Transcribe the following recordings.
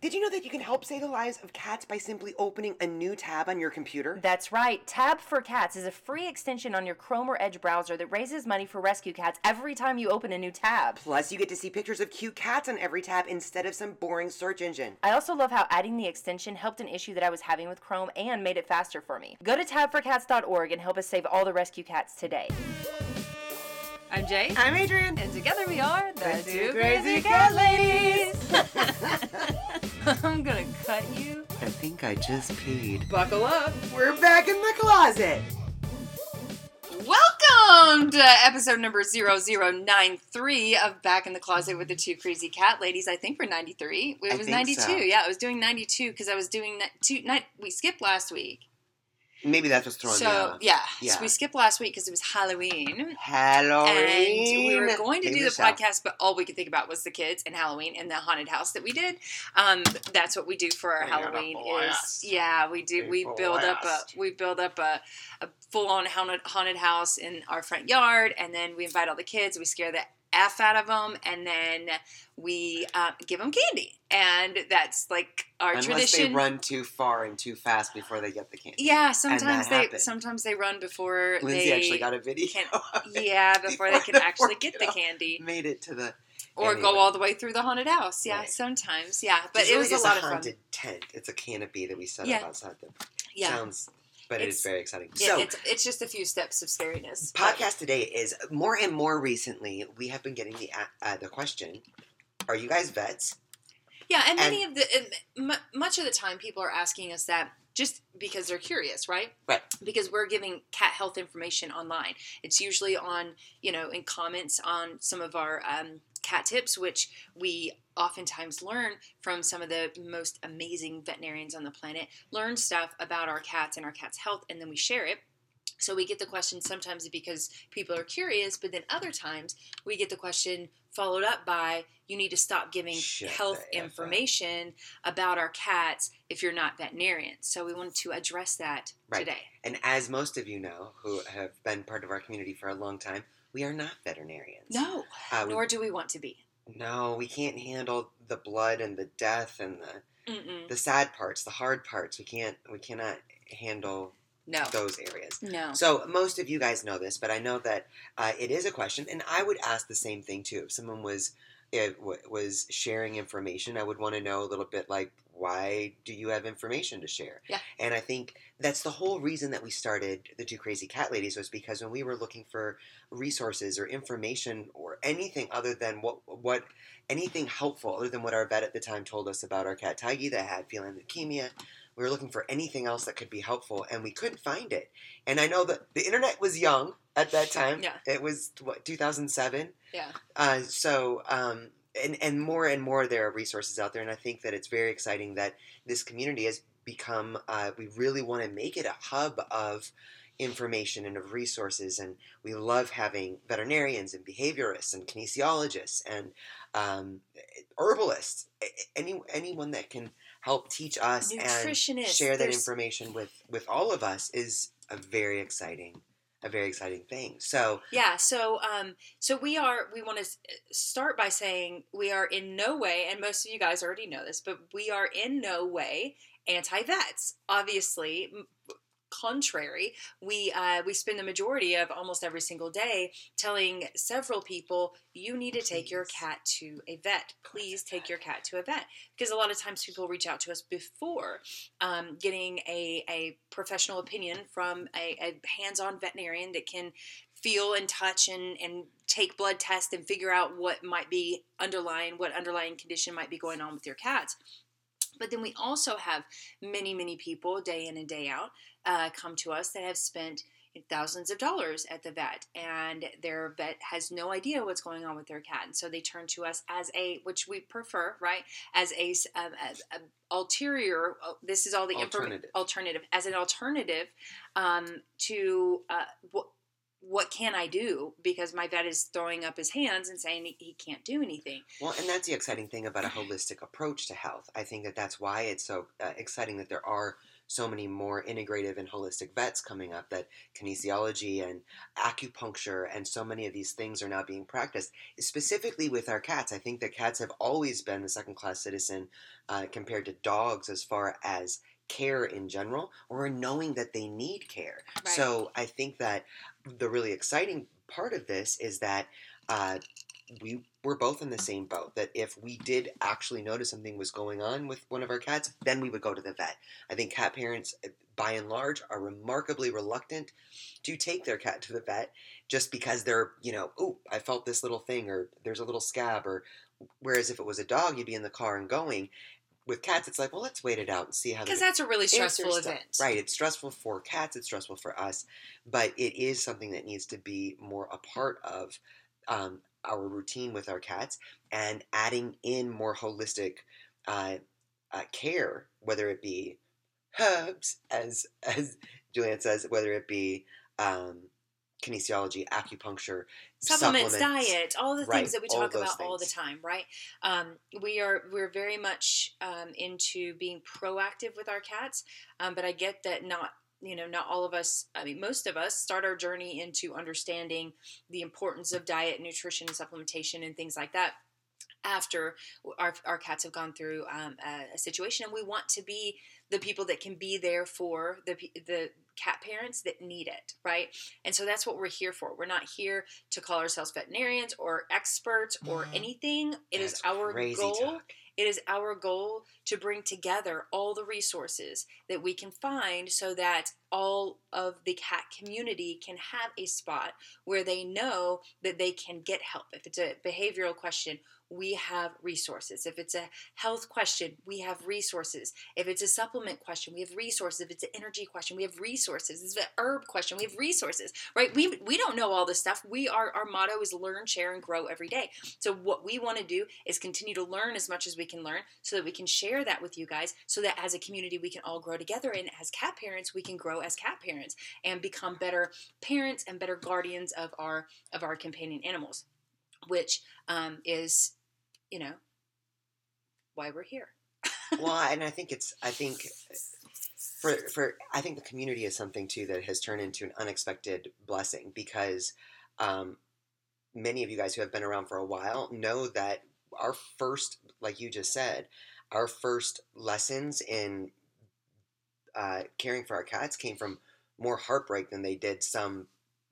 Did you know that you can help save the lives of cats by simply opening a new tab on your computer? That's right. Tab for Cats is a free extension on your Chrome or Edge browser that raises money for rescue cats every time you open a new tab. Plus, you get to see pictures of cute cats on every tab instead of some boring search engine. I also love how adding the extension helped an issue that I was having with Chrome and made it faster for me. Go to tabforcats.org and help us save all the rescue cats today. I'm Jay. I'm Adrian. And together we are the, The two Two crazy Crazy cat Cat ladies. I'm gonna cut you. I think I just peed. Buckle up. We're back in the closet. Welcome to episode number 0093 of Back in the Closet with the Two Crazy Cat Ladies. I think we're 93. It I was think 92. so. Yeah, I was doing 92 because I was doing ni- two. Night, we skipped last week. Maybe that's what's throwing so, me off. yeah. Yeah. So we skipped last week because it was Halloween. Halloween. And we were going to Hey, do the Michelle. podcast, but all we could think about was the kids and Halloween and the haunted house that we did. Um, that's what we do for our We Halloween. Is yeah, we do. We A build up a we build up a, a full on haunted haunted house in our front yard, and then we invite all the kids. We scare the f out of them, and then we uh, give them candy, and that's like our tradition. Unless tradition. they run too far and too fast before they get the candy. yeah, sometimes they happens. sometimes they run before Lindsay they actually got a video. can- yeah before they can actually get the candy. Made it to the. or Anyway. go all the way through the haunted house. Yeah, Right. sometimes. Yeah, but It's it really was a lot of haunted fun. tent. It's a canopy that we set Yeah. up outside the. Yeah, Sounds, but it is It's- very exciting. yeah so, it's it's just a few steps of scariness. podcast today is more and more recently we have been getting the uh, the question: Are you guys vets? Yeah, and many of the and m- much of the time people are asking us that just because they're curious, right? Right. Because we're giving cat health information online. It's usually on you know in comments on some of our um, cat tips, which we oftentimes learn from some of the most amazing veterinarians on the planet. Learn stuff about our cats and our cats' health, and then we share it. So we get the question sometimes because people are curious, but then other times we get the question followed up by you need to stop giving Shut health up. information about our cats if you're not veterinarians. So we wanted to address that Right. today. And as most of you know, who have been part of our community for a long time, we are not veterinarians. No, Uh, we- nor do we want to be. No, we can't handle the blood and the death and the Mm-mm. the sad parts, the hard parts. We can't. We cannot handle No, those areas. no. So most of you guys know this, but I know that uh, it is a question, and I would ask the same thing too. If someone was it w- was sharing information, I would want to know a little bit like, why do you have information to share? Yeah. And I think that's the whole reason that we started the Two Crazy Cat Ladies was because when we were looking for resources or information or anything other than what what anything helpful other than what our vet at the time told us about our cat Tiggy that had feline leukemia. We were looking for anything else that could be helpful, and we couldn't find it. And I know that the internet was young at that time. Yeah. It was what 2007. Yeah. Uh, so um, and and more and more there are resources out there, and I think that it's very exciting that this community has become. Uh, we really want to make it a hub of information and of resources, and we love having veterinarians and behaviorists and kinesiologists and um, herbalists, any anyone that can help teach us and share that There's- information with with all of us is a very exciting a very exciting thing so Yeah, so um, so we are. We want to start by saying we are in no way, and most of you guys already know this, but we are in no way anti-vets. Obviously, contrary, we uh, we spend the majority of almost every single day telling several people you need to take your cat to a vet. Please take your cat to a vet. Because a lot of times people reach out to us before um, getting a, a professional opinion from a, a hands-on veterinarian that can feel and touch and, and take blood tests and figure out what might be underlying what underlying condition might be going on with your cats but then we also have many many people day in and day out uh, come to us that have spent thousands of dollars at the vet and their vet has no idea what's going on with their cat. And so they turn to us as a which we prefer right? As a, um, as a ulterior uh, this is all the inform- Alternative. alternative. As an alternative um, to uh, what can I do? Because my vet is throwing up his hands and saying he, he can't do anything. well and that's the exciting thing about a holistic approach to health i think that that's why it's so uh, exciting that there are so many more integrative and holistic vets coming up that kinesiology and acupuncture and so many of these things are now being practiced specifically with our cats i think that cats have always been the second class citizen uh, compared to dogs as far as care in general or knowing that they need care Right. so i think that the really exciting part of this is that uh, we were both in the same boat that if we did actually notice something was going on with one of our cats, then we would go to the vet. I think cat parents, uh, by and large, are remarkably reluctant to take their cat to the vet just because they're, you know, oh, I felt this little thing or there's a little scab or whereas if it was a dog, you'd be in the car and going. With cats, it's like, well, let's wait it out and see how. Because that's a really stressful event. Right. It's stressful for cats. It's stressful for us, but it is something that needs to be more a part of um, our routine with our cats and adding in more holistic uh, uh, care, whether it be herbs, as as Julian says, whether it be um, kinesiology, acupuncture, supplements, diet, all the Right, things that we talk about all the time, right? Um, we are we're very much um, into being proactive with our cats, um, but I get that not you know not all of us. I mean, most of us start our journey into understanding the importance of diet, nutrition, and supplementation, and things like that. After our, our cats have gone through um, a, a situation, and we want to be the people that can be there for the the cat parents that need it, right? And so that's what we're here for. We're not here to call ourselves veterinarians or experts or Mhm. anything. It is That's our goal. talk. It is our goal to bring together all the resources that we can find so that all of the cat community can have a spot where they know that they can get help. If it's a behavioral question, we have resources. If it's a health question, we have resources. If it's a supplement question, we have resources. If it's an energy question, we have resources. If it's an herb question, we have resources. Right? We we don't know all this stuff. We are our motto is learn, share, and grow every day. So what we want to do is continue to learn as much as we can learn so that we can share that with you guys so that as a community we can all grow together and as cat parents we can grow as cat parents and become better parents and better guardians of our of our companion animals which um, is you know why we're here. Well, and I think it's I think for for I think the community is something too that has turned into an unexpected blessing because um, many of you guys who have been around for a while know that our first, like you just said, our first lessons in uh, caring for our cats came from more heartbreak than they did some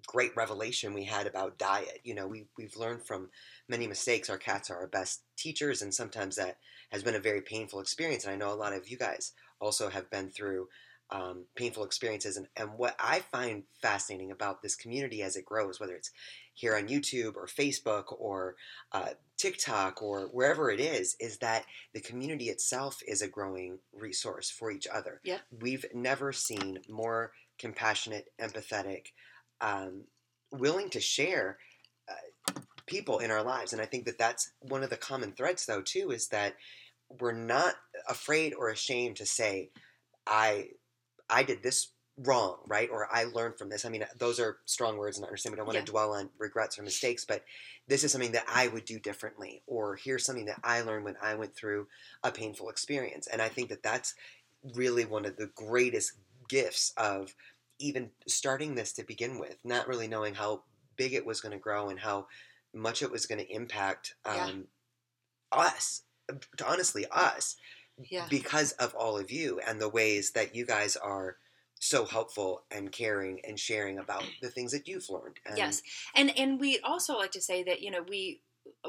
great revelation we had about diet. You know, we we've learned from many mistakes. Our cats are our best teachers, and sometimes that has been a very painful experience. And I know a lot of you guys also have been through um, painful experiences. And, and what I find fascinating about this community as it grows, whether it's here on YouTube or Facebook or uh, TikTok or wherever it is, is that the community itself is a growing resource for each other. Yep. We've never seen more compassionate, empathetic, um, willing to share uh, people in our lives. And I think that that's one of the common threads, though, too, is that we're not afraid or ashamed to say, I, I did this wrong, right? Or I learned from this. I mean, those are strong words, and I understand we don't want Yeah. to dwell on regrets or mistakes, but this is something that I would do differently, or here's something that I learned when I went through a painful experience. And I think that that's really one of the greatest gifts of even starting this to begin with, not really knowing how big it was going to grow and how much it was going to impact Yeah. um, us, honestly, us, yeah because of all of you and the ways that you guys are so helpful and caring and sharing about the things that you've learned. And yes and and we also like to say that you know we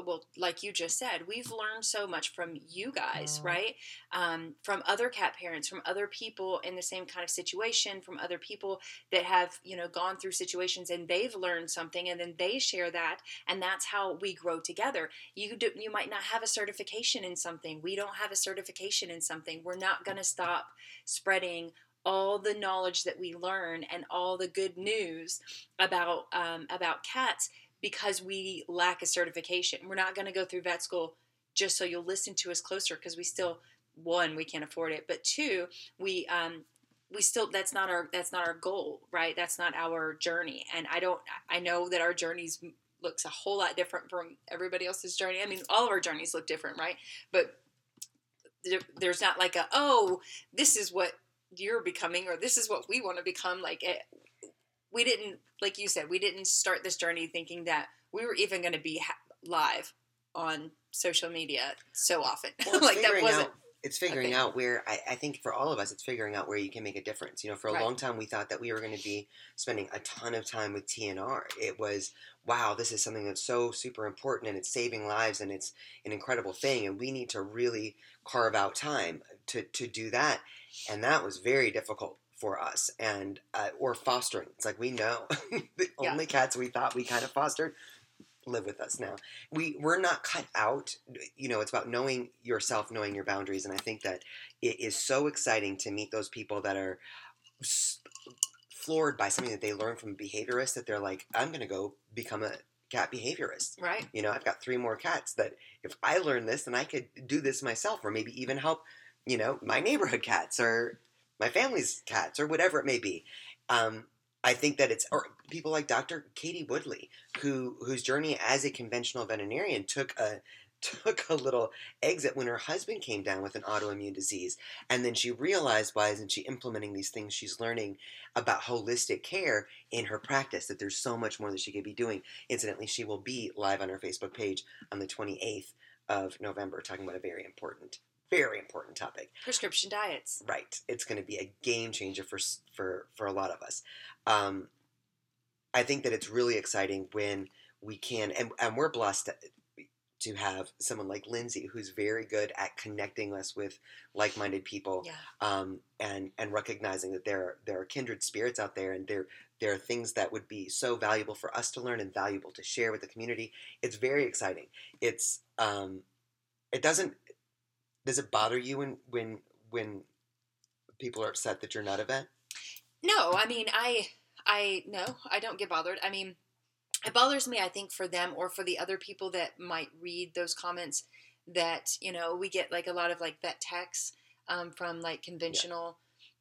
well like you just said we've learned so much from you guys right? Um, from other cat parents from other people in the same kind of situation from other people that have you know gone through situations and they've learned something and then they share that and that's how we grow together. You do, you might not have a certification in something. We don't have a certification in something. We're not going to stop spreading all the knowledge that we learn and all the good news about um, about cats because we lack a certification. We're not going to go through vet school just so you'll listen to us closer because we still one we can't afford it, but two we um, we still that's not our that's not our goal, right? That's not our journey, and I don't I know that our journeys looks a whole lot different from everybody else's journey. I mean, all of our journeys look different, right? But there's not like a oh this is what you're becoming or this is what we want to become like it, we didn't like you said we didn't start this journey thinking that we were even going to be ha- live on social media so often Well, like that wasn't out, it's figuring out where I, I think for all of us, it's figuring out where you can make a difference. You know, for a Right. long time, we thought that we were going to be spending a ton of time with TNR. It was wow, this is something that's so super important and it's saving lives and it's an incredible thing, and we need to really carve out time to to do that. And that was very difficult for us and uh, or fostering. It's like we know the Yeah. only cats we thought we kind of fostered live with us now. We we're not cut out. You know, it's about knowing yourself, knowing your boundaries, and I think that it is so exciting to meet those people that are floored by something that they learn from a behaviorist. That they're like, I'm going to go become a cat behaviorist. right You know, I've got three more cats that if I learn this, then I could do this myself, or maybe even help. You know, my neighborhood cats or my family's cats or whatever it may be. Um, I think that it's or people like Dr. Katie Woodley, who whose journey as a conventional veterinarian took a took a little exit when her husband came down with an autoimmune disease, and then she realized why isn't she implementing these things she's learning about holistic care in her practice? That there's so much more that she could be doing. Incidentally, she will be live on her Facebook page on the 28th of November, talking about a very important, very important topic. prescription diets Right. It's going to be a game changer for for for a lot of us. Um, I think that it's really exciting when we can, and, and we're blessed to, have someone like Lindsay who's very good at connecting us with like-minded people, yeah um, and and recognizing that there are, there are kindred spirits out there, and there there are things that would be so valuable for us to learn and valuable to share with the community. It's very exciting. It's um, it doesn't does it bother you when when when people are upset that you're not a vet? No, I mean, I, I no, I don't get bothered. I mean, it bothers me. I think for them or for the other people that might read those comments, that you know, we get like a lot of like vet techs um, from like conventional.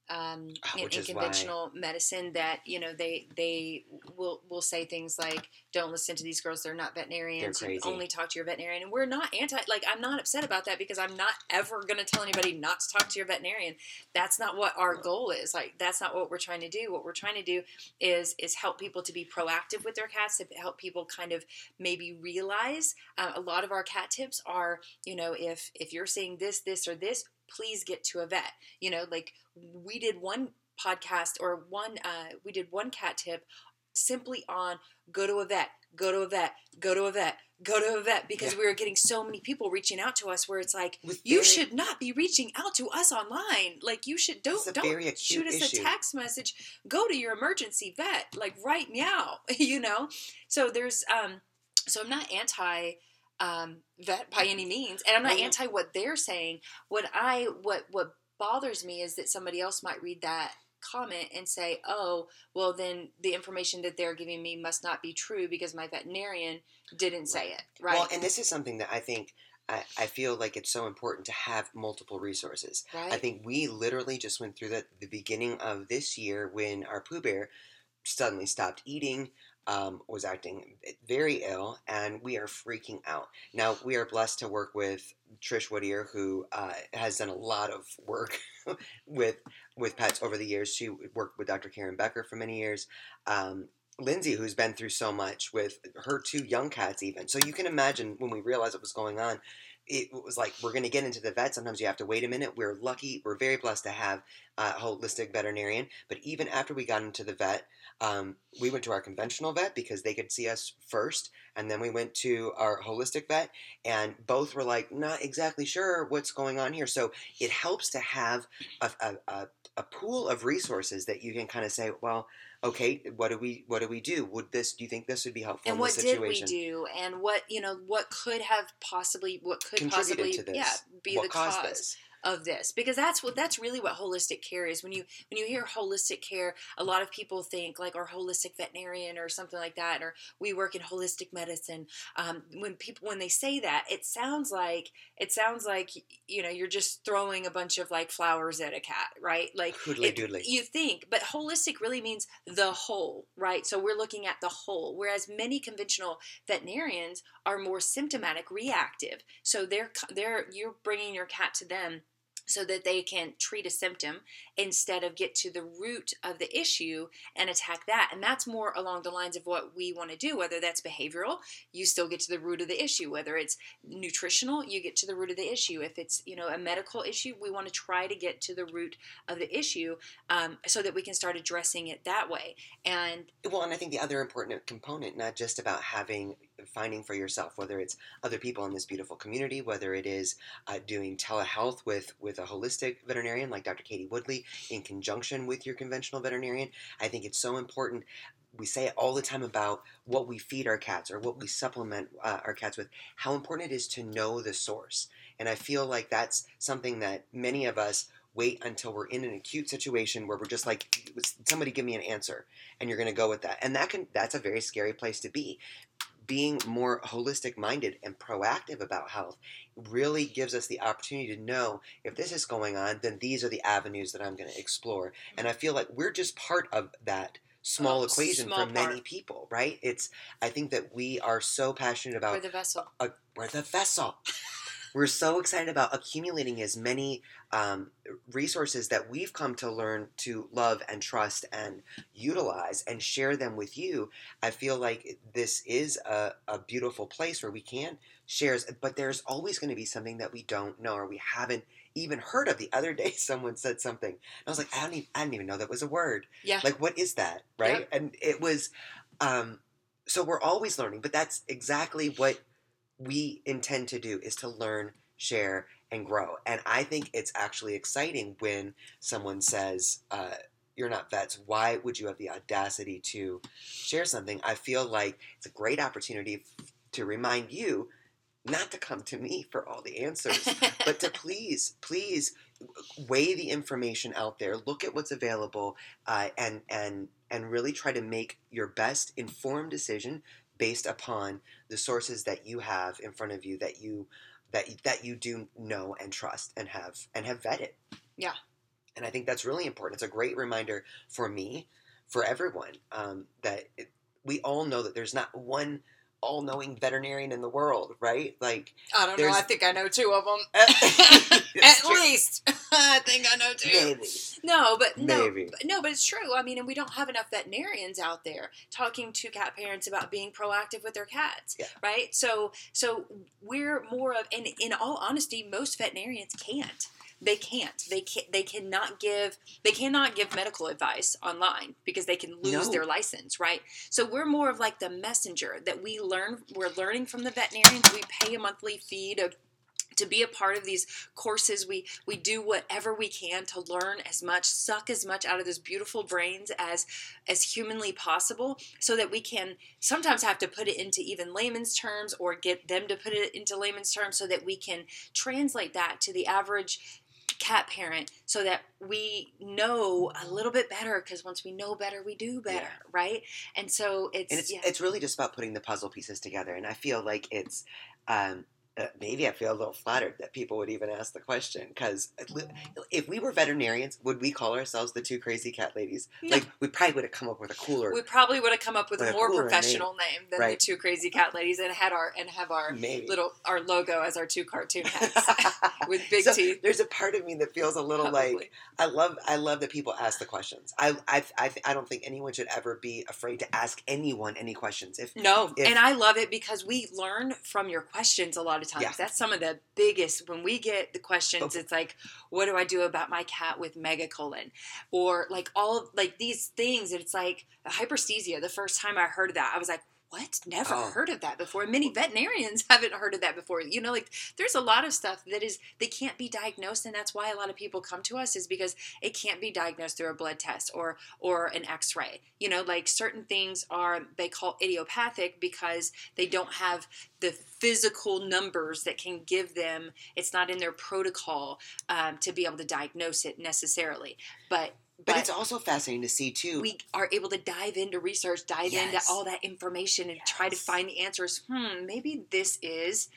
Um, Ah, in, in is why- conventional medicine, that you know they they will will say things like, "Don't listen to these girls; they're not veterinarians. They're only talk to your veterinarian." And we're not anti. Like, I'm not upset about that because I'm not ever going to tell anybody not to talk to your veterinarian. That's not what our goal is. Like, that's not what we're trying to do. What we're trying to do is is help people to be proactive with their cats to help people kind of maybe realize uh, a lot of our cat tips are you know if if you're seeing this this or this please get to a vet you know like we did one podcast or one uh, we did one cat tip simply on go to a vet go to a vet go to a vet go to a vet because Yeah. we were getting so many people reaching out to us where it's like With you very- should not be reaching out to us online like you should don't don't shoot us issue. a text message go to your emergency vet like right now you know so there's um so i'm not anti um vet by any means. And i'm not anti what they're saying. What i what what bothers me is that somebody else might read that comment and say oh well then the information that they're giving me must not be true because my veterinarian didn't say it. Right. Well, and this is something that I think I, I feel like it's so important to have multiple resources. right. I think we literally just went through the, the beginning of this year when our Pooh Bear suddenly stopped eating, um, was acting very ill, and we are freaking out. Now, we are blessed to work with Trish Whittier, who uh, has done a lot of work with with pets over the years. She worked with Dr. Karen Becker for many years. Um, Lindsay, who's been through so much with her two young cats, even. So you can imagine when we realized what was going on, it was like we're going to get into the vet. Sometimes you have to wait a minute. We're lucky. We're very blessed to have a holistic veterinarian. But even after we got into the vet, um, we went to our conventional vet because they could see us first, and then we went to our holistic vet, and both were like not exactly sure what's going on here. So it helps to have a, a, a, a pool of resources that you can kind of say, well, okay, what do we what do we do? Would this? Do you think this would be helpful and in what this did we do? And what you know what could have possibly what could possibly yeah be what the cause this? of this? Because that's what that's really what holistic care is. When you when you hear holistic care a lot of people think like our holistic veterinarian or something like that or we work in holistic medicine. Um, when people when they say that it sounds like it sounds like you know you're just throwing a bunch of like flowers at a cat right? Like it- you think but holistic really means the whole right? So we're looking at the whole whereas many conventional veterinarians are more symptomatic reactive. So they're they're you're bringing your cat to them so that they can treat a symptom instead of get to the root of the issue and attack that. And that's more along the lines of what we want to do, whether that's behavioral, you still get to the root of the issue. Whether it's nutritional, you get to the root of the issue. If it's, you know, a medical issue, we want to try to get to the root of the issue um, so that we can start addressing it that way. And well, and I think the other important component, not just about having finding for yourself, whether it's other people in this beautiful community, whether it is uh, doing telehealth with with a holistic veterinarian like Dr. Katie Woodley in conjunction with your conventional veterinarian. I think it's so important. We say it all the time about what we feed our cats or what we supplement uh, our cats with, how important it is to know the source. And I feel like that's something that many of us wait until we're in an acute situation where we're just like somebody give me an answer and you're going to go with that and that can that's a very scary place to be being more holistic minded and proactive about health really gives us the opportunity to know if this is going on, then these are the avenues that I'm going to explore. And I feel like we're just part of that small oh, equation small for many people, right? It's I think that we are so passionate about we're the vessel. Uh, we're the vessel. We're so excited about accumulating as many um, resources that we've come to learn to love and trust and utilize and share them with you. I feel like this is a, a beautiful place where we can share, but there's always going to be something that we don't know or we haven't even heard of. The other day, someone said something, and I was like, I don't even, I didn't even know that was a word. Yeah. Like, what is that? Right? Yep. And it was, um, so we're always learning, but that's exactly what we intend to do is to learn, share, and grow. And I think it's actually exciting when someone says, uh, you're not vets. Why would you have the audacity to share something? I feel like it's a great opportunity to remind you not to come to me for all the answers, but to please, please weigh the information out there, look at what's available, uh, and and and really try to make your best informed decision based upon the sources that you have in front of you that you that that you do know and trust and have and have vetted. Yeah. And I think that's really important. It's a great reminder for me, for everyone, um, that it, we all know that there's not one all-knowing veterinarian in the world, right? Like I don't know. I think I know two of them. Uh, At true. least I think I know two. Maybe. No, but no, Maybe. no, but it's true. I mean, and we don't have enough veterinarians out there talking to cat parents about being proactive with their cats, yeah. right? So, so we're more of, and in all honesty, most veterinarians can't they can't. They can they cannot give they cannot give medical advice online because they can lose no. their license right? So we're more of like the messenger that we learn we're learning from the veterinarians. We pay a monthly fee to to be a part of these courses. We we do whatever we can to learn as much suck as much out of those beautiful brains as as humanly possible so that we can sometimes have to put it into even layman's terms or get them to put it into layman's terms so that we can translate that to the average cat parent so that we know a little bit better because once we know better we do better yeah. right and so it's and it's, yeah. it's really just about putting the puzzle pieces together and i feel like it's um, maybe I feel a little flattered that people would even ask the question because if we were veterinarians, would we call ourselves the two crazy cat ladies? No. Like we probably would have come up with a cooler. We probably would have come up with, with a more professional name, name than right. the two crazy cat ladies, and had our and have our maybe. little our logo as our two cartoon hats with big so teeth. There's a part of me that feels a little probably. like I love I love that people ask the questions. I I I, I don't think anyone should ever be afraid to ask anyone any questions. If no, if, and I love it because we learn from your questions a lot of times. Yeah. That's some of the biggest when we get the questions it's like what do i do about my cat with megacolon or like all like these things it's like hyperesthesia the first time i heard that i was like what? Never oh. heard of that before. Many veterinarians haven't heard of that before. You know, like there's a lot of stuff that is they can't be diagnosed, and that's why a lot of people come to us is because it can't be diagnosed through a blood test or or an X-ray. You know, like certain things are they call idiopathic because they don't have the physical numbers that can give them. It's not in their protocol um, to be able to diagnose it necessarily, but but, but, it's also fascinating to see too. We are able to dive into research, dive yes. into all that information, and yes. try to find the answers. Hmm, maybe this is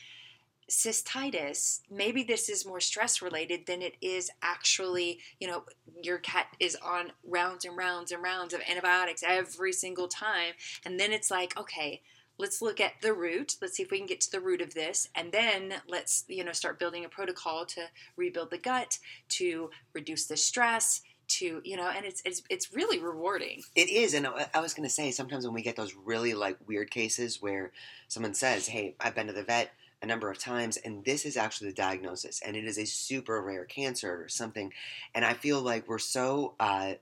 cystitis. Maybe this is more stress related than it is actually. You know, your cat is on rounds and rounds and rounds of antibiotics every single time, and then it's like, okay, let's look at the root. Let's see if we can get to the root of this, and then let's you know start building a protocol to rebuild the gut, to reduce the stress, to you know, and it's it's it's really rewarding. It is, and I I was going to say sometimes when we get those really like weird cases where someone says, "Hey, I've been to the vet a number of times, and this is actually the diagnosis, and it is a super rare cancer or something," and I feel like we're so uh,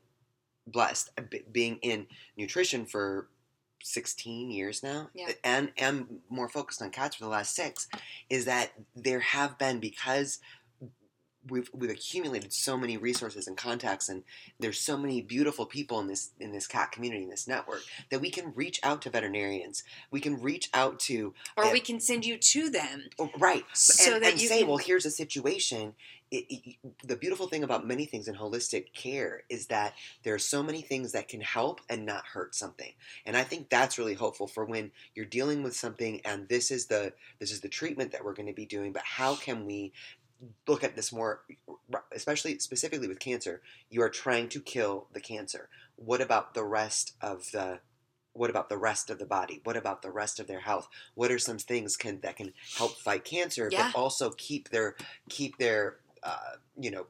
blessed being in nutrition for 16 years now Yeah. and am more focused on cats for the last six is that there have been because we've we've accumulated so many resources and contacts and there's so many beautiful people in this in this cat community in this network that we can reach out to veterinarians we can reach out to Or Yeah. we can send you to them. oh, right So and, that and you say can- well here's a situation it, it- the beautiful thing about many things in holistic care is that there are so many things that can help and not hurt something and i think that's really hopeful for when you're dealing with something and this is the this is the treatment that we're going to be doing but how can we look at this more especially specifically with cancer you are trying to kill the cancer. What about the rest of the what about the rest of the body? What about the rest of their health? What are some things can that can help fight cancer Yeah. but also keep their keep their uh, you know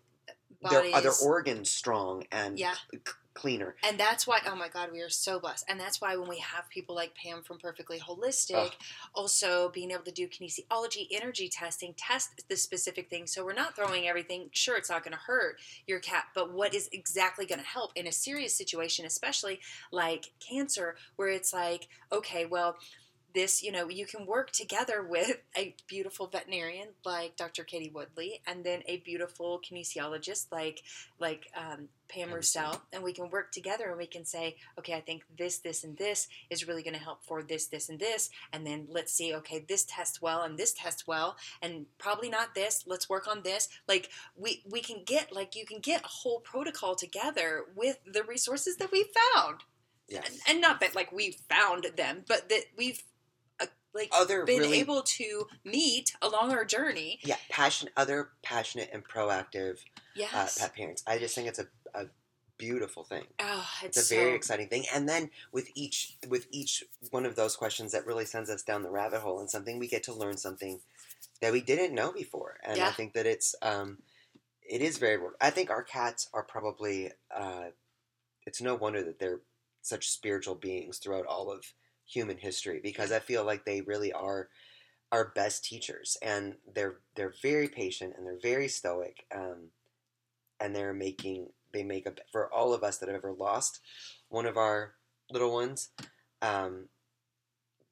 their other organs strong and Yeah. c- cleaner And that's why, oh my God, we are so blessed. And that's why when we have people like Pam from Perfectly Holistic, also being able to do kinesiology, energy testing, test the specific things. So we're not throwing everything, sure, it's not going to hurt your cat, but what is exactly going to help in a serious situation, especially like cancer, where it's like, okay, well, this, you know, you can work together with a beautiful veterinarian like Dr. Katie Woodley, and then a beautiful kinesiologist like like um, Pam Roussel, and we can work together and we can say, okay, I think this, this, and this is really going to help for this, this, and this, and then let's see, okay, this tests well and this tests well, and probably not this. Let's work on this. Like we we can get like you can get a whole protocol together with the resources that we found, yes and, and not that like we found them, but that we've like other been really able to meet along our journey. yeah passion other passionate and proactive uh, pet parents. I just think it's a, a beautiful thing. Oh, it's, it's a very exciting thing. And then with each with each one of those questions that really sends us down the rabbit hole and something we get to learn something that we didn't know before. And i think that it's um it is very i think our cats are probably uh it's no wonder that they're such spiritual beings throughout all of human history because i feel like they really are our best teachers and they're they're very patient and they're very stoic um and they're making they make a for all of us that have ever lost one of our little ones um,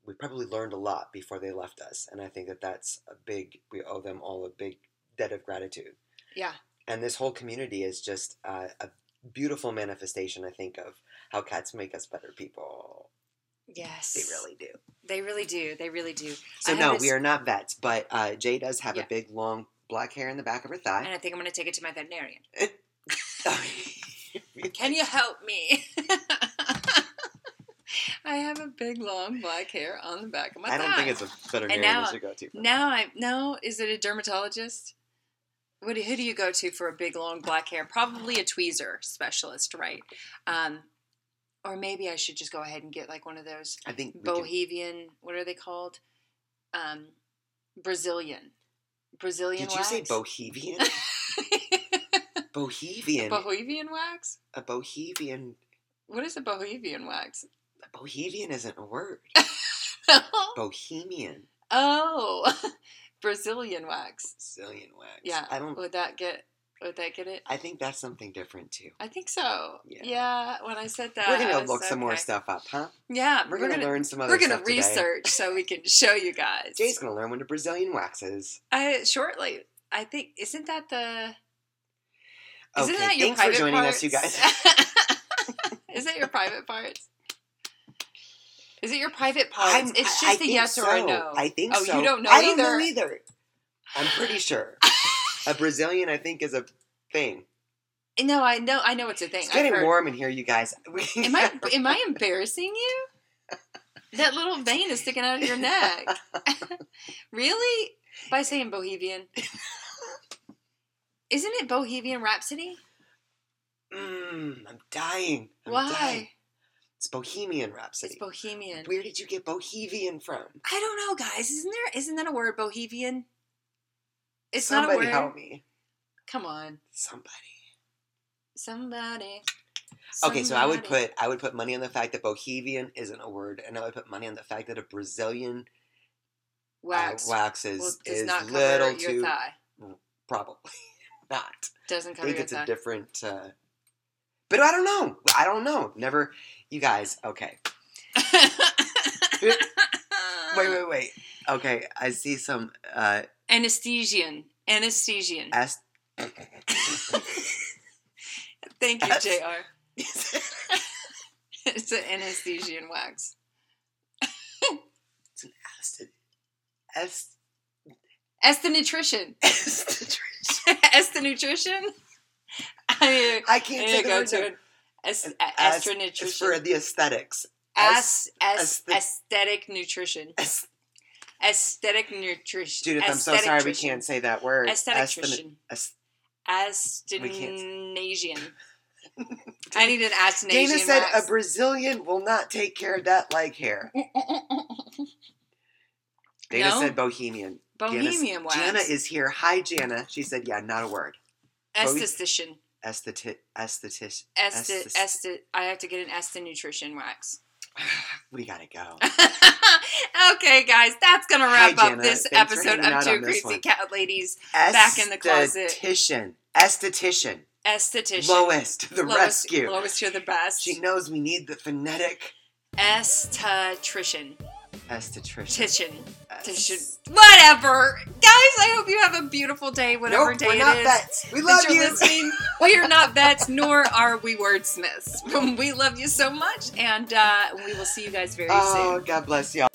we probably learned a lot before they left us and i think that that's a big we owe them all a big debt of gratitude Yeah. and this whole community is just uh, a beautiful manifestation i think of how cats make us better people Yes. they really do They really do. They really do. so I no we are not vets but uh, jay does have Yeah. a big long black hair in the back of her thigh. And I think I'm going to take it to my veterinarian. Can you help me? I have a big long black hair on the back of my i don't thigh. think it's a veterinarian now- you should go to for Now I no. Is it a dermatologist? What who do you go to for a big long black hair? Probably a tweezer specialist, right? Um, or maybe I should just go ahead and get like one of those i think can- Bohemian. What are they called? Um, Brazilian. Brazilian. did you say wax? bohemian bohemian Bohemian wax? a bohemian What is a Bohemian wax? bohemian isn't a word bohemian oh, Brazilian wax. Brazilian wax. Yeah. I don't. Would that get? Would that get it? I think that's something different too. I think so. Yeah. Yeah. when I said that, we're gonna look some more stuff up, huh? Yeah, We're, gonna, learn some other stuff. We're gonna stuff today. research so we can show you guys. Jay's gonna learn when a Brazilian waxes. I shortly. I think isn't that the? Isn't Okay, that your thanks for private joining parts? us, you guys. Is it your private parts? Is it your private parts? I'm- it's I- I just a yes or a no. I think Oh, so. you don't know I don't either. know either. I'm pretty sure. A Brazilian, I think, is a thing. No, I know. I know it's a thing. It's getting warm in here, you guys. Am I am I embarrassing you? That little vein is sticking out of your neck. really? By saying Bohemian. Isn't it Bohemian Rhapsody? Mm, I'm dying. I'm Why? dying. It's Bohemian Rhapsody. It's Bohemian. Where did you get Bohemian from? I don't know, guys. Isn't there? Isn't that a word? Bohemian. It's Somebody not a word. help me. Come on, Somebody. somebody. Okay, so I would put I would put money on the fact that Bohemian isn't a word, and I would put money on the fact that a Brazilian wax. uh, wax is, well, is not cover little your too thigh. probably not. Doesn't come. I think it's a different. Uh, but I don't know. I don't know. Never. You guys. Okay. Wait, wait, wait. Okay, I see some. Uh, Anesthesian. Anesthesian. est- Thank you, As- Jr. It's an anesthesian wax. it's an est- est- Esther Nutrition. est- Esther Nutrition. I I can't say go to now. an es- An est- It's Nutrition. for the aesthetics. As, as, aesthet- aesthetic nutrition. Aesthetic nutrition. Judith, I'm so sorry we can't say that word. Aesthetic Estheti- nutrition. Astonasian. I need an Astonasian Dana said wax. a Brazilian will not take care of that leg hair. Dana No? said Bohemian. Bohemian wax. Jana is here. Hi, Jana. She said, yeah, not a word. Esthetician. Aesthetic. Aesthetic. Estet, Estes- estet, I have to get an Estet Nutrition wax. we gotta go. okay, guys, that's gonna wrap Hi, up this Thanks episode of Two Crazy one. Cat Ladies. Back in the closet. Esthetician. Esthetician. Esthetician. Lois to the Lowest- rescue. Lowest, you're the best. She knows we need the phonetic. Esthetician. Esthetician. Esthetician. Whatever. Guys, I hope you have a beautiful day, whatever Nope, day we're not is. vets. We love you. listening. We are not vets, nor are we wordsmiths. We love you so much, and uh, we will see you guys very Oh, soon. Oh, God bless y'all.